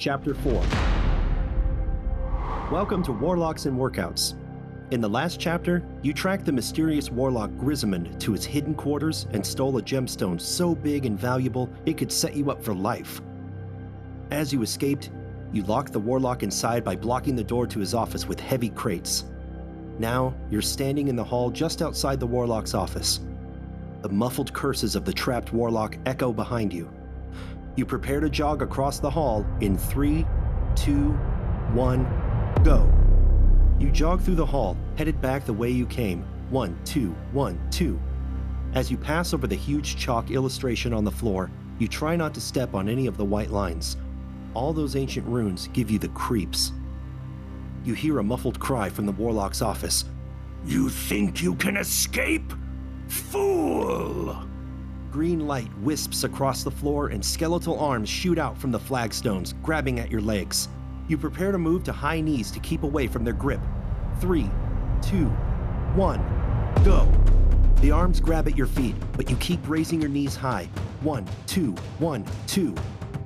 Chapter 4 Welcome to Warlocks and Workouts. In the last chapter, you tracked the mysterious warlock Grizimund to his hidden quarters and stole a gemstone so big and valuable it could set you up for life. As you escaped, you locked the warlock inside by blocking the door to his office with heavy crates. Now, you're standing in the hall just outside the warlock's office. The muffled curses of the trapped warlock echo behind you. You prepare to jog across the hall in three, two, one, go. You jog through the hall, headed back the way you came. One, two, one, two. As you pass over the huge chalk illustration on the floor, you try not to step on any of the white lines. All those ancient runes give you the creeps. You hear a muffled cry from the warlock's office. You think you can escape? Fool! Green light wisps across the floor and skeletal arms shoot out from the flagstones, grabbing at your legs. You prepare to move to high knees to keep away from their grip. Three, two, one, go. The arms grab at your feet, but you keep raising your knees high. One, two, one, two.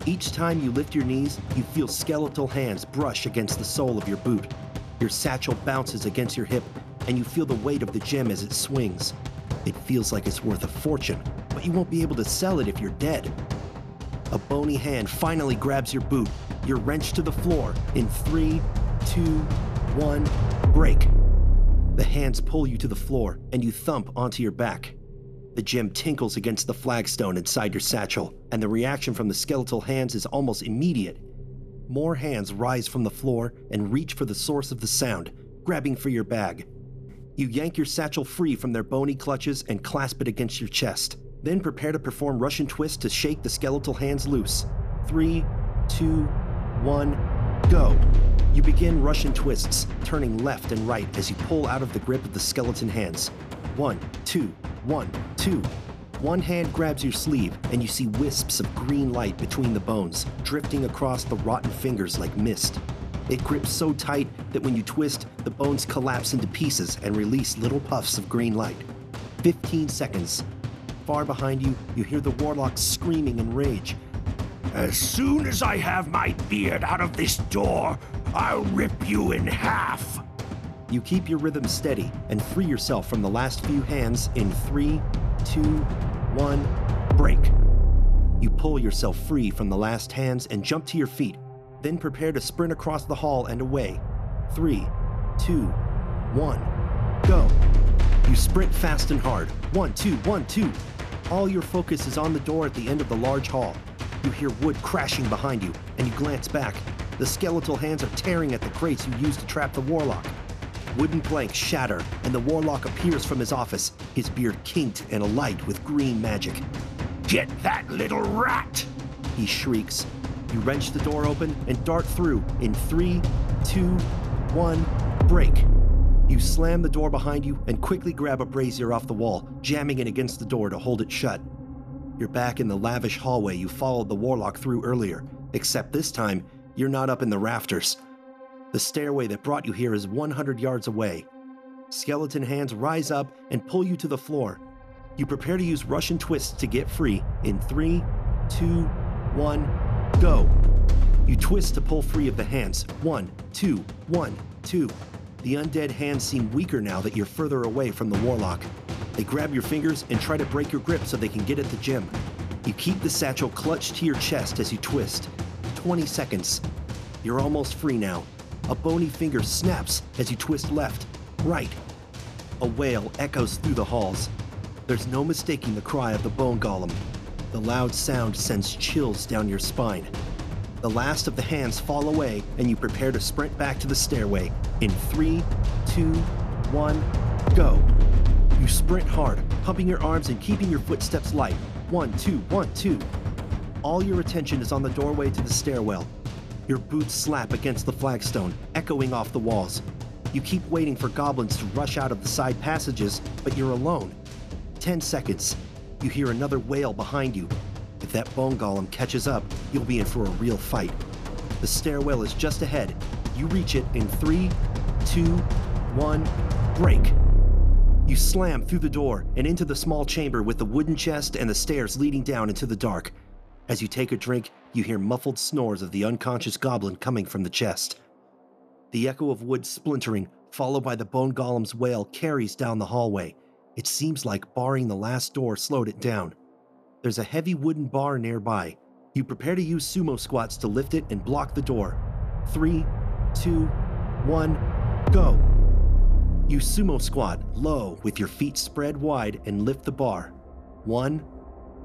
Each time you lift your knees, you feel skeletal hands brush against the sole of your boot. Your satchel bounces against your hip, and you feel the weight of the gem as it swings. It feels like it's worth a fortune, but you won't be able to sell it if you're dead. A bony hand finally grabs your boot. You're wrenched to the floor in three, two, one, break. The hands pull you to the floor and you thump onto your back. The gem tinkles against the flagstone inside your satchel, and the reaction from the skeletal hands is almost immediate. More hands rise from the floor and reach for the source of the sound, grabbing for your bag. You yank your satchel free from their bony clutches and clasp it against your chest. Then prepare to perform Russian twist to shake the skeletal hands loose. Three, two, one, go. You begin Russian twists, turning left and right as you pull out of the grip of the skeleton hands. One, two, one, two. One hand grabs your sleeve, and you see wisps of green light between the bones, drifting across the rotten fingers like mist. It grips so tight that when you twist, the bones collapse into pieces and release little puffs of green light. 15 seconds, Far behind you, you hear the warlock screaming in rage. As soon as I have my beard out of this door, I'll rip you in half. You keep your rhythm steady and free yourself from the last few hands in three, two, one, break. You pull yourself free from the last hands and jump to your feet, then prepare to sprint across the hall and away. Three, two, one, go. You sprint fast and hard. One, two, one, two. All your focus is on the door at the end of the large hall. You hear wood crashing behind you, and you glance back. The skeletal hands are tearing at the crates you used to trap the warlock. Wooden planks shatter, and the warlock appears from his office, his beard kinked and alight with green magic. Get that little rat! He shrieks. You wrench the door open and dart through in three, two, one, break. You slam the door behind you and quickly grab a brazier off the wall, jamming it against the door to hold it shut. You're back in the lavish hallway you followed the warlock through earlier, except this time, you're not up in the rafters. The stairway that brought you here is 100 yards away. Skeleton hands rise up and pull you to the floor. You prepare to use Russian twists to get free in three, two, one, go. You twist to pull free of the hands. One, two, one, two. The undead hands seem weaker now that you're further away from the warlock. They grab your fingers and try to break your grip so they can get at the gem. You keep the satchel clutched to your chest as you twist. 20 seconds. You're almost free now. A bony finger snaps as you twist left, right. A wail echoes through the halls. There's no mistaking the cry of the bone golem. The loud sound sends chills down your spine. The last of the hands fall away, and you prepare to sprint back to the stairway. In three, two, one, go. You sprint hard, pumping your arms and keeping your footsteps light. One, two, one, two. All your attention is on the doorway to the stairwell. Your boots slap against the flagstone, echoing off the walls. You keep waiting for goblins to rush out of the side passages, but you're alone. Ten seconds. You hear another wail behind you, if that bone golem catches up, you'll be in for a real fight. The stairwell is just ahead. You reach it in three, two, one, break. You slam through the door and into the small chamber with the wooden chest and the stairs leading down into the dark. As you take a drink, you hear muffled snores of the unconscious goblin coming from the chest. The echo of wood splintering, followed by the bone golem's wail, carries down the hallway. It seems like barring the last door slowed it down. There's a heavy wooden bar nearby. You prepare to use sumo squats to lift it and block the door. Three, two, one, go. You sumo squat low with your feet spread wide and lift the bar. One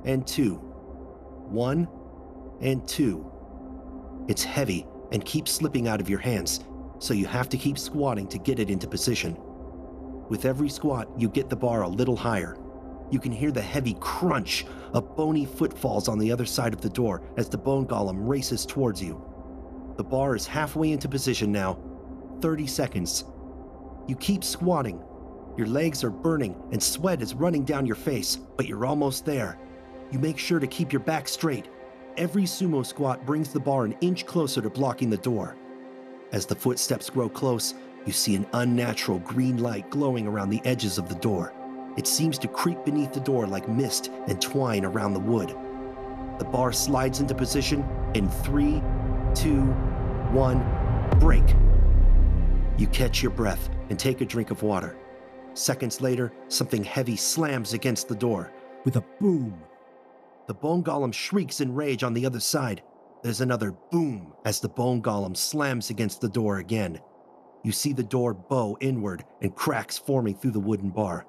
and two. One and two. It's heavy and keeps slipping out of your hands, so you have to keep squatting to get it into position. With every squat, you get the bar a little higher. You can hear the heavy crunch of bony footfalls on the other side of the door as the bone golem races towards you. The bar is halfway into position now. 30 seconds. You keep squatting. Your legs are burning and sweat is running down your face, but you're almost there. You make sure to keep your back straight. Every sumo squat brings the bar an inch closer to blocking the door. As the footsteps grow close, you see an unnatural green light glowing around the edges of the door. It seems to creep beneath the door like mist and twine around the wood. The bar slides into position in three, two, one, break. You catch your breath and take a drink of water. Seconds later, something heavy slams against the door. With a boom, the bone golem shrieks in rage on the other side. There's another boom as the bone golem slams against the door again. You see the door bow inward and cracks forming through the wooden bar.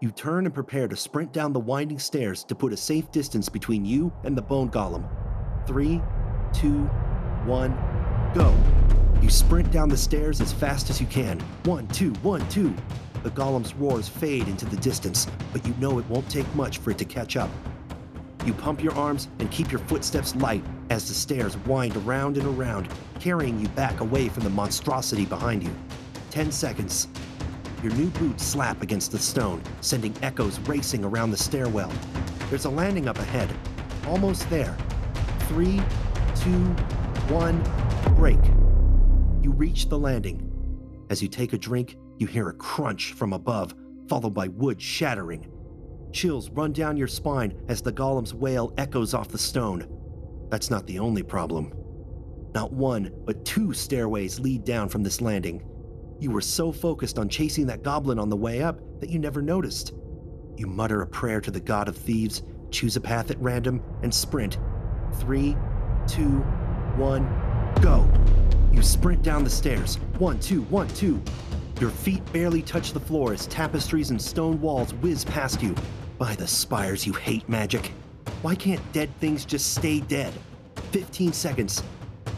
You turn and prepare to sprint down the winding stairs to put a safe distance between you and the bone golem. Three, two, one, go. You sprint down the stairs as fast as you can. One, two, one, two. The golem's roars fade into the distance, but you know it won't take much for it to catch up. You pump your arms and keep your footsteps light as the stairs wind around and around, carrying you back away from the monstrosity behind you. 10 seconds. Your new boots slap against the stone, sending echoes racing around the stairwell. There's a landing up ahead. Almost there. Three, two, one, break. You reach the landing. As you take a drink, you hear a crunch from above, followed by wood shattering. Chills run down your spine as the golem's wail echoes off the stone. That's not the only problem. Not one, but two stairways lead down from this landing. You were so focused on chasing that goblin on the way up that you never noticed. You mutter a prayer to the god of thieves, choose a path at random, and sprint. Three, two, one, go. You sprint down the stairs. One, two, one, two. Your feet barely touch the floor as tapestries and stone walls whiz past you. By the spires, you hate magic. Why can't dead things just stay dead? 15 seconds.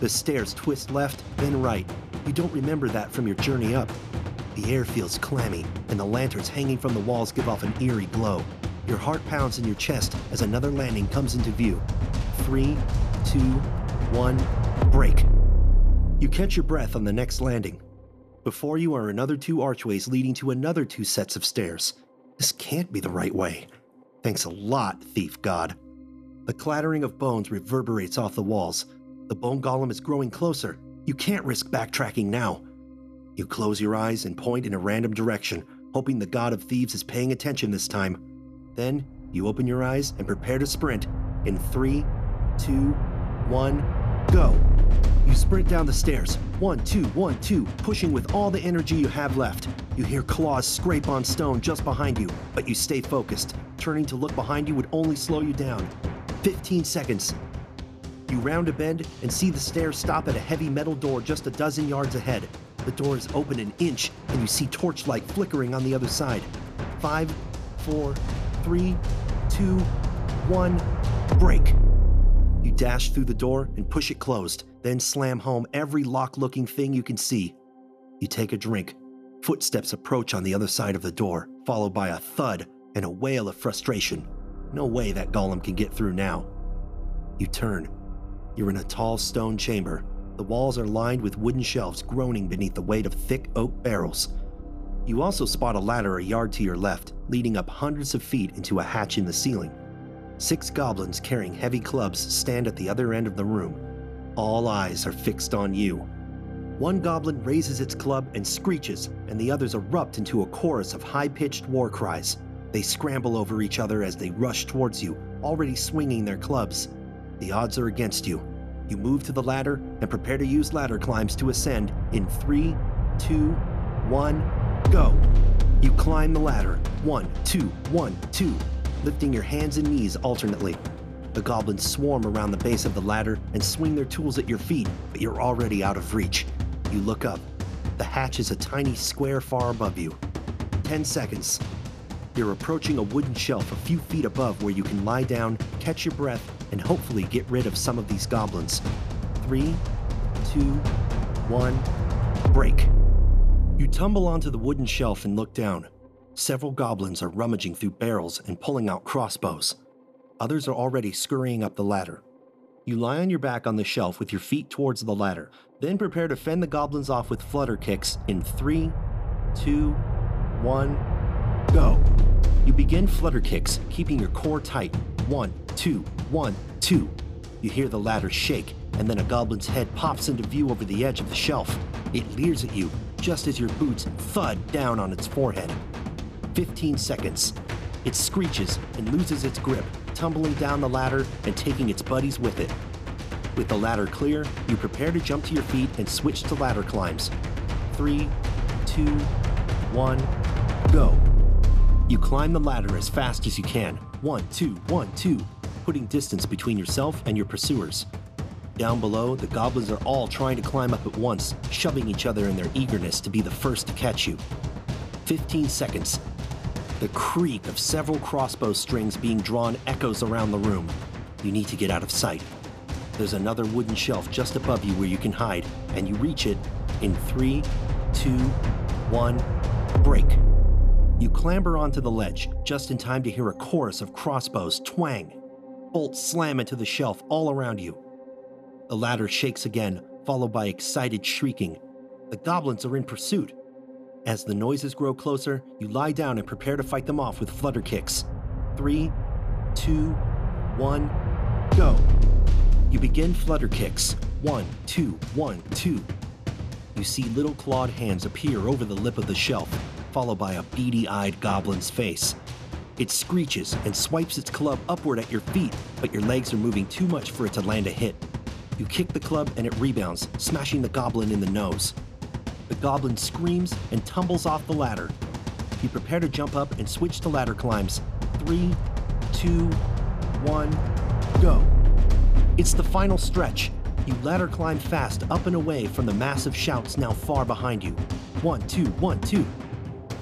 The stairs twist left, then right. You don't remember that from your journey up. The air feels clammy, and the lanterns hanging from the walls give off an eerie glow. Your heart pounds in your chest as another landing comes into view. Three, two, one, break. You catch your breath on the next landing. Before you are another two archways leading to another two sets of stairs. This can't be the right way. Thanks a lot, thief god. The clattering of bones reverberates off the walls. The bone golem is growing closer. You can't risk backtracking now. You close your eyes and point in a random direction, hoping the god of thieves is paying attention this time. Then you open your eyes and prepare to sprint in three, two, one, go. You sprint down the stairs. One, two, one, two, pushing with all the energy you have left. You hear claws scrape on stone just behind you, but you stay focused. Turning to look behind you would only slow you down. 15 seconds. You round a bend and see the stairs stop at a heavy metal door just a dozen yards ahead. The door is open an inch, and you see torchlight flickering on the other side. Five, four, three, two, one, break. You dash through the door and push it closed, then slam home every lock looking thing you can see. You take a drink. Footsteps approach on the other side of the door, followed by a thud and a wail of frustration. No way that golem can get through now. You turn. You're in a tall stone chamber. The walls are lined with wooden shelves groaning beneath the weight of thick oak barrels. You also spot a ladder a yard to your left, leading up hundreds of feet into a hatch in the ceiling. Six goblins carrying heavy clubs stand at the other end of the room. All eyes are fixed on you. One goblin raises its club and screeches, and the others erupt into a chorus of high pitched war cries. They scramble over each other as they rush towards you, already swinging their clubs. The odds are against you. You move to the ladder and prepare to use ladder climbs to ascend in three, two, one, go. You climb the ladder. One, two, one, two, lifting your hands and knees alternately. The goblins swarm around the base of the ladder and swing their tools at your feet, but you're already out of reach. You look up. The hatch is a tiny square far above you. 10 seconds. You're approaching a wooden shelf a few feet above where you can lie down, catch your breath, and hopefully get rid of some of these goblins. Three, two, one, break. You tumble onto the wooden shelf and look down. Several goblins are rummaging through barrels and pulling out crossbows. Others are already scurrying up the ladder. You lie on your back on the shelf with your feet towards the ladder, then prepare to fend the goblins off with flutter kicks in three, two, one, go. You begin flutter kicks, keeping your core tight. One, two, one, two. You hear the ladder shake, and then a goblin's head pops into view over the edge of the shelf. It leers at you just as your boots thud down on its forehead. 15 seconds. It screeches and loses its grip, tumbling down the ladder and taking its buddies with it. With the ladder clear, you prepare to jump to your feet and switch to ladder climbs. Three, two, one, go. You climb the ladder as fast as you can. One, two, one, two, putting distance between yourself and your pursuers. Down below, the goblins are all trying to climb up at once, shoving each other in their eagerness to be the first to catch you. 15 seconds. The creak of several crossbow strings being drawn echoes around the room. You need to get out of sight. There's another wooden shelf just above you where you can hide, and you reach it in three, two, one, break. You clamber onto the ledge just in time to hear a chorus of crossbows twang. Bolts slam into the shelf all around you. The ladder shakes again, followed by excited shrieking. The goblins are in pursuit. As the noises grow closer, you lie down and prepare to fight them off with flutter kicks. Three, two, one, go. You begin flutter kicks. One, two, one, two. You see little clawed hands appear over the lip of the shelf, followed by a beady eyed goblin's face. It screeches and swipes its club upward at your feet, but your legs are moving too much for it to land a hit. You kick the club and it rebounds, smashing the goblin in the nose. The goblin screams and tumbles off the ladder. You prepare to jump up and switch to ladder climbs. Three, two, one, go. It's the final stretch. You ladder climb fast up and away from the massive shouts now far behind you. One, two, one, two.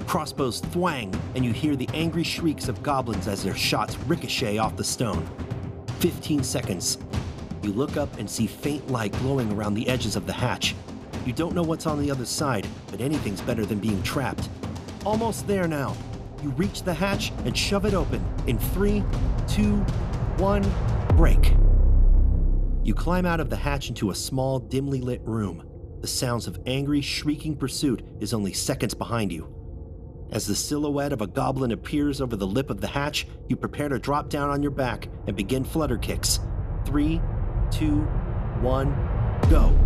Crossbows thwang, and you hear the angry shrieks of goblins as their shots ricochet off the stone. 15 seconds. You look up and see faint light glowing around the edges of the hatch. You don't know what's on the other side, but anything's better than being trapped. Almost there now. You reach the hatch and shove it open in three, two, one, break. You climb out of the hatch into a small, dimly lit room. The sounds of angry, shrieking pursuit is only seconds behind you. As the silhouette of a goblin appears over the lip of the hatch, you prepare to drop down on your back and begin flutter kicks. Three, two, one, go.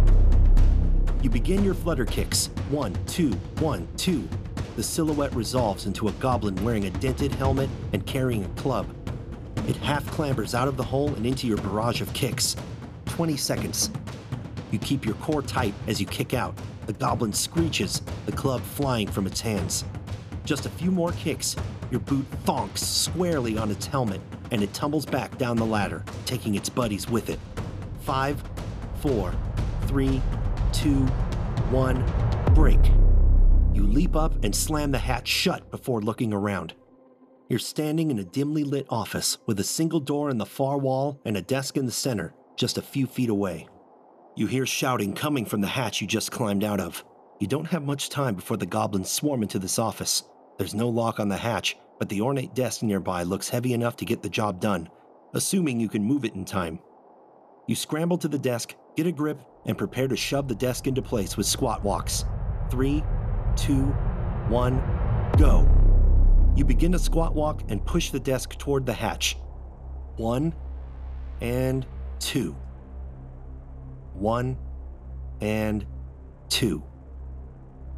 You begin your flutter kicks. One, two, one, two. The silhouette resolves into a goblin wearing a dented helmet and carrying a club. It half clambers out of the hole and into your barrage of kicks. 20 seconds. You keep your core tight as you kick out. The goblin screeches, the club flying from its hands. Just a few more kicks, your boot thonks squarely on its helmet, and it tumbles back down the ladder, taking its buddies with it. Five, four, three, two, one, break. You leap up and slam the hatch shut before looking around. You're standing in a dimly lit office with a single door in the far wall and a desk in the center, just a few feet away. You hear shouting coming from the hatch you just climbed out of. You don't have much time before the goblins swarm into this office. There's no lock on the hatch, but the ornate desk nearby looks heavy enough to get the job done, assuming you can move it in time. You scramble to the desk, get a grip, and prepare to shove the desk into place with squat walks. Three, two, one, go. You begin to squat walk and push the desk toward the hatch. One and two. One and two.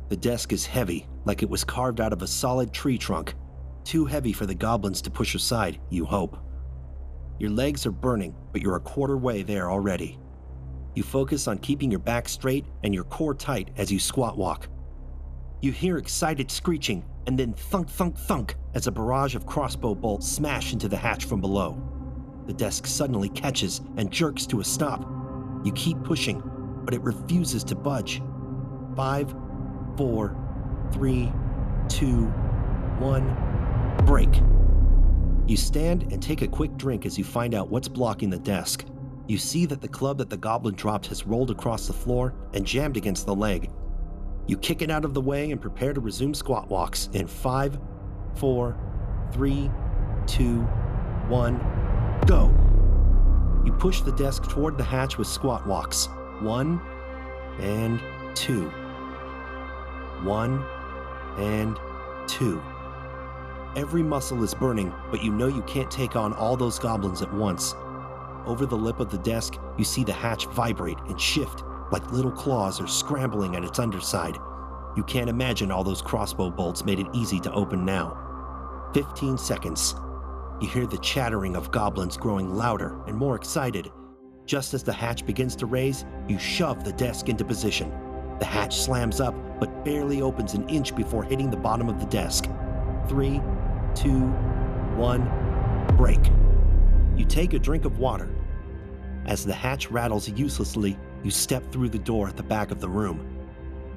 The desk is heavy, like it was carved out of a solid tree trunk. Too heavy for the goblins to push aside, you hope. Your legs are burning, but you're a quarter way there already. You focus on keeping your back straight and your core tight as you squat walk. You hear excited screeching and then thunk, thunk, thunk as a barrage of crossbow bolts smash into the hatch from below. The desk suddenly catches and jerks to a stop. You keep pushing, but it refuses to budge. Five, four, three, two, one, break. You stand and take a quick drink as you find out what's blocking the desk. You see that the club that the goblin dropped has rolled across the floor and jammed against the leg. You kick it out of the way and prepare to resume squat walks in five, four, three, two, one, go. You push the desk toward the hatch with squat walks. One and two. One and two. Every muscle is burning, but you know you can't take on all those goblins at once. Over the lip of the desk, you see the hatch vibrate and shift like little claws are scrambling at its underside. You can't imagine all those crossbow bolts made it easy to open now. 15 seconds. You hear the chattering of goblins growing louder and more excited. Just as the hatch begins to raise, you shove the desk into position. The hatch slams up, but barely opens an inch before hitting the bottom of the desk. Three, two, one, break. You take a drink of water. As the hatch rattles uselessly, you step through the door at the back of the room.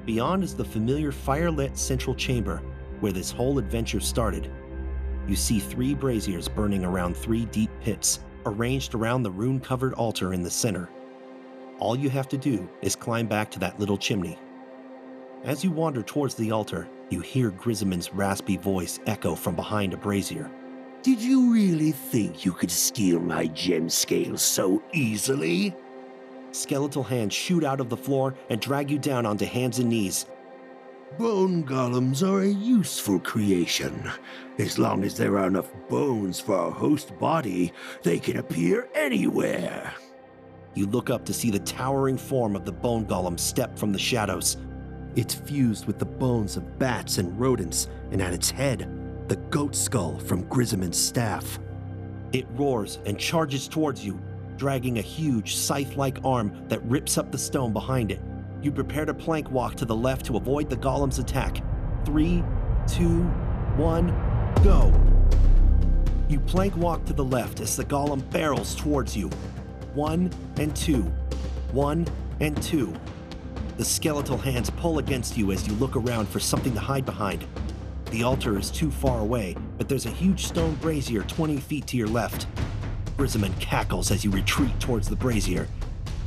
Beyond is the familiar fire-lit central chamber where this whole adventure started. You see three braziers burning around three deep pits, arranged around the rune-covered altar in the center. All you have to do is climb back to that little chimney. As you wander towards the altar, you hear Grizimund's raspy voice echo from behind a brazier. Did you really think you could steal my gem scales so easily? Skeletal hands shoot out of the floor and drag you down onto hands and knees. Bone golems are a useful creation. As long as there are enough bones for a host body, they can appear anywhere. You look up to see the towering form of the bone golem step from the shadows. It's fused with the bones of bats and rodents, and at its head, the goat skull from Grizimund's staff. It roars and charges towards you, dragging a huge scythe like arm that rips up the stone behind it. You prepare to plank walk to the left to avoid the golem's attack. Three, two, one, go. You plank walk to the left as the golem barrels towards you. One and two. One and two. The skeletal hands pull against you as you look around for something to hide behind. The altar is too far away, but there's a huge stone brazier 20 feet to your left. Grizimund cackles as you retreat towards the brazier.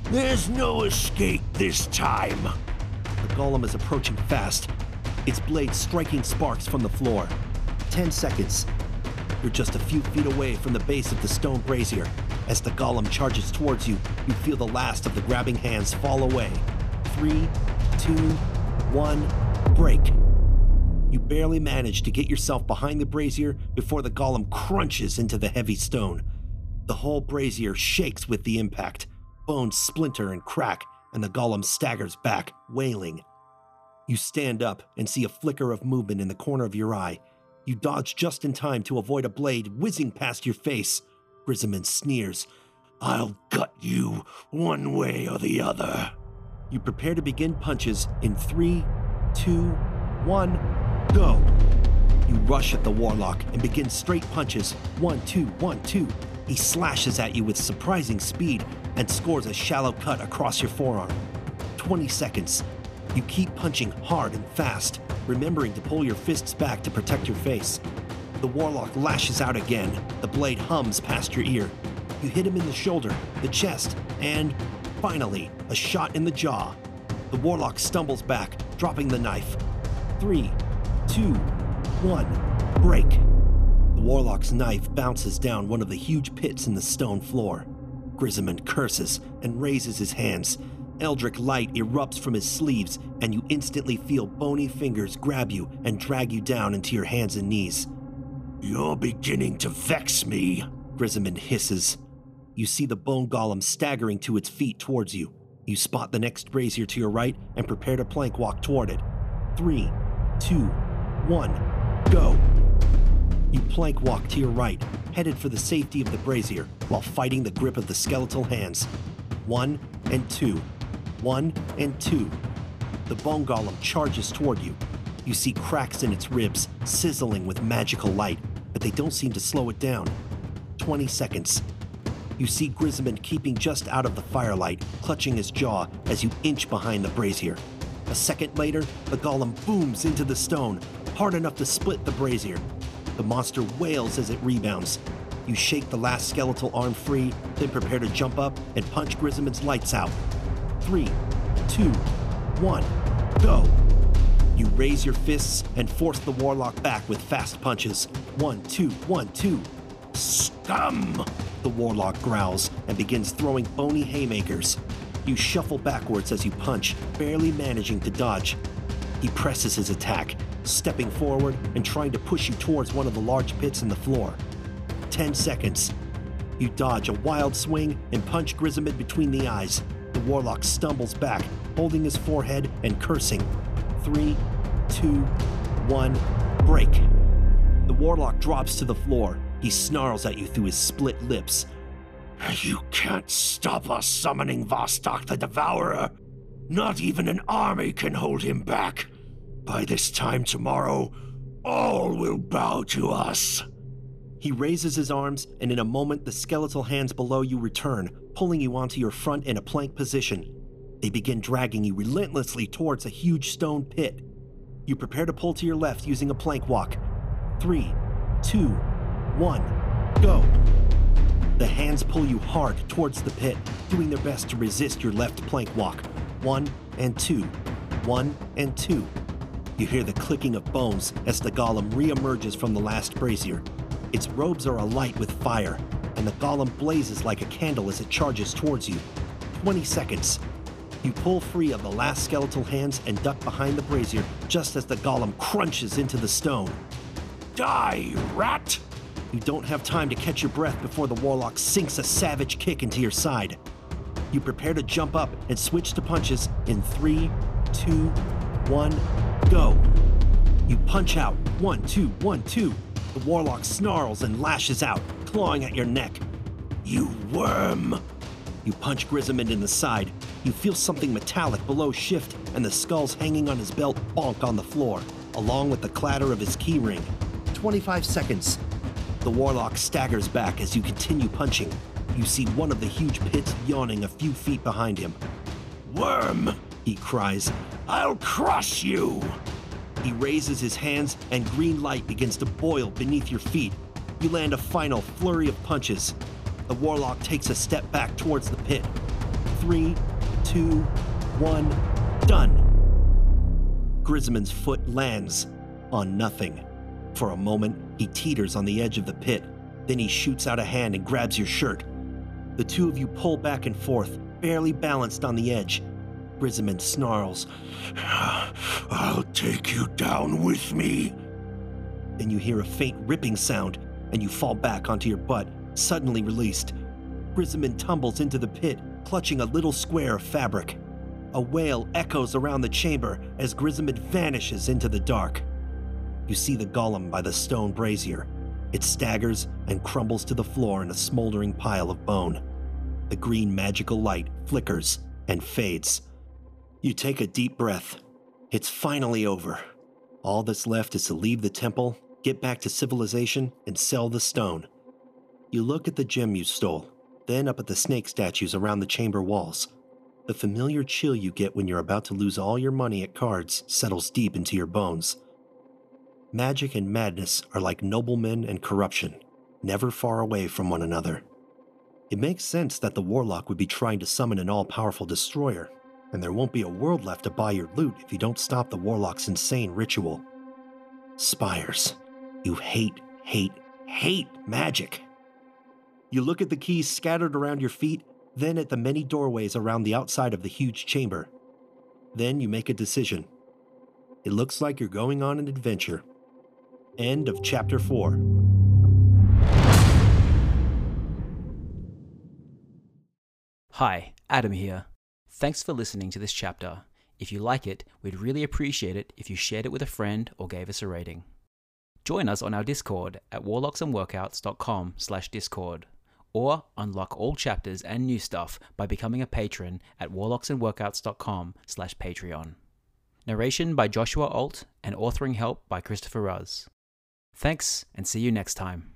There's no escape this time. The golem is approaching fast, its blade striking sparks from the floor. Ten seconds. You're just a few feet away from the base of the stone brazier. As the golem charges towards you, you feel the last of the grabbing hands fall away. Three, two, one, break. You barely manage to get yourself behind the brazier before the golem crunches into the heavy stone. The whole brazier shakes with the impact. Bones splinter and crack, and the golem staggers back, wailing. You stand up and see a flicker of movement in the corner of your eye. You dodge just in time to avoid a blade whizzing past your face. Grizimund sneers. I'll gut you one way or the other. You prepare to begin punches in three, two, one. Go! You rush at the warlock and begin straight punches. One, two, one, two. He slashes at you with surprising speed and scores a shallow cut across your forearm. 20 seconds. You keep punching hard and fast, remembering to pull your fists back to protect your face. The warlock lashes out again. The blade hums past your ear. You hit him in the shoulder, the chest, and finally, a shot in the jaw. The warlock stumbles back, dropping the knife. Three, two, one, break. The warlock's knife bounces down one of the huge pits in the stone floor. Grizimund curses and raises his hands. Eldritch light erupts from his sleeves, and you instantly feel bony fingers grab you and drag you down into your hands and knees. You're beginning to vex me, Grizimund hisses. You see the bone golem staggering to its feet towards you. You spot the next brazier to your right and prepare to plank walk toward it. Three, two, one, go. You plank walk to your right, headed for the safety of the brazier, while fighting the grip of the skeletal hands. One and two. One and two. The bone golem charges toward you. You see cracks in its ribs, sizzling with magical light, but they don't seem to slow it down. 20 seconds. You see Grizimund keeping just out of the firelight, clutching his jaw as you inch behind the brazier. A second later, the golem booms into the stone, hard enough to split the brazier. The monster wails as it rebounds. You shake the last skeletal arm free, then prepare to jump up and punch Grizimund's lights out. Three, two, one, go! You raise your fists and force the warlock back with fast punches. One, two, one, two. Scum! The warlock growls and begins throwing bony haymakers. You shuffle backwards as you punch, barely managing to dodge. He presses his attack, stepping forward and trying to push you towards one of the large pits in the floor. 10 seconds. You dodge a wild swing and punch Grizimund between the eyes. The warlock stumbles back, holding his forehead and cursing. Three, two, one, break. The warlock drops to the floor. He snarls at you through his split lips. You can't stop us summoning Vostok the Devourer. Not even an army can hold him back. By this time tomorrow, all will bow to us. He raises his arms, and in a moment, the skeletal hands below you return, pulling you onto your front in a plank position. They begin dragging you relentlessly towards a huge stone pit. You prepare to pull to your left using a plank walk. Three, two, one, go. The hands pull you hard towards the pit, doing their best to resist your left plank walk. One and two, one and two. You hear the clicking of bones as the golem reemerges from the last brazier. Its robes are alight with fire, and the golem blazes like a candle as it charges towards you. 20 seconds. You pull free of the last skeletal hands and duck behind the brazier just as the golem crunches into the stone. Die, rat! You don't have time to catch your breath before the warlock sinks a savage kick into your side. You prepare to jump up and switch to punches in three, two, one, go. You punch out. One, two, one, two. The warlock snarls and lashes out, clawing at your neck. You worm! You punch Grizimund in the side. You feel something metallic below shift, and the skulls hanging on his belt bonk on the floor, along with the clatter of his keyring. 25 seconds. The warlock staggers back as you continue punching. You see one of the huge pits yawning a few feet behind him. Worm! He cries. I'll crush you! He raises his hands, and green light begins to boil beneath your feet. You land a final flurry of punches. The warlock takes a step back towards the pit. Three, two, one, done. Grizimund's foot lands on nothing. For a moment, he teeters on the edge of the pit. Then he shoots out a hand and grabs your shirt. The two of you pull back and forth, barely balanced on the edge. Grizimund snarls. I'll take you down with me. Then you hear a faint ripping sound, and you fall back onto your butt, suddenly released. Grizimund tumbles into the pit, clutching a little square of fabric. A wail echoes around the chamber as Grizimund vanishes into the dark. You see the golem by the stone brazier. It staggers and crumbles to the floor in a smoldering pile of bone. The green magical light flickers and fades. You take a deep breath. It's finally over. All that's left is to leave the temple, get back to civilization, and sell the stone. You look at the gem you stole, then up at the snake statues around the chamber walls. The familiar chill you get when you're about to lose all your money at cards settles deep into your bones. Magic and madness are like noblemen and corruption, never far away from one another. It makes sense that the warlock would be trying to summon an all powerful destroyer, and there won't be a world left to buy your loot if you don't stop the warlock's insane ritual. Spires. You hate, hate, hate magic. You look at the keys scattered around your feet, then at the many doorways around the outside of the huge chamber. Then you make a decision. It looks like you're going on an adventure. End of chapter 4. Hi, Adam here. Thanks for listening to this chapter. If you like it, we'd really appreciate it if you shared it with a friend or gave us a rating. Join us on our Discord at warlocksandworkouts.com slash discord or unlock all chapters and new stuff by becoming a patron at warlocksandworkouts.com slash patreon. Narration by Joshua Ault and authoring help by Christopher Ruz. Thanks and see you next time.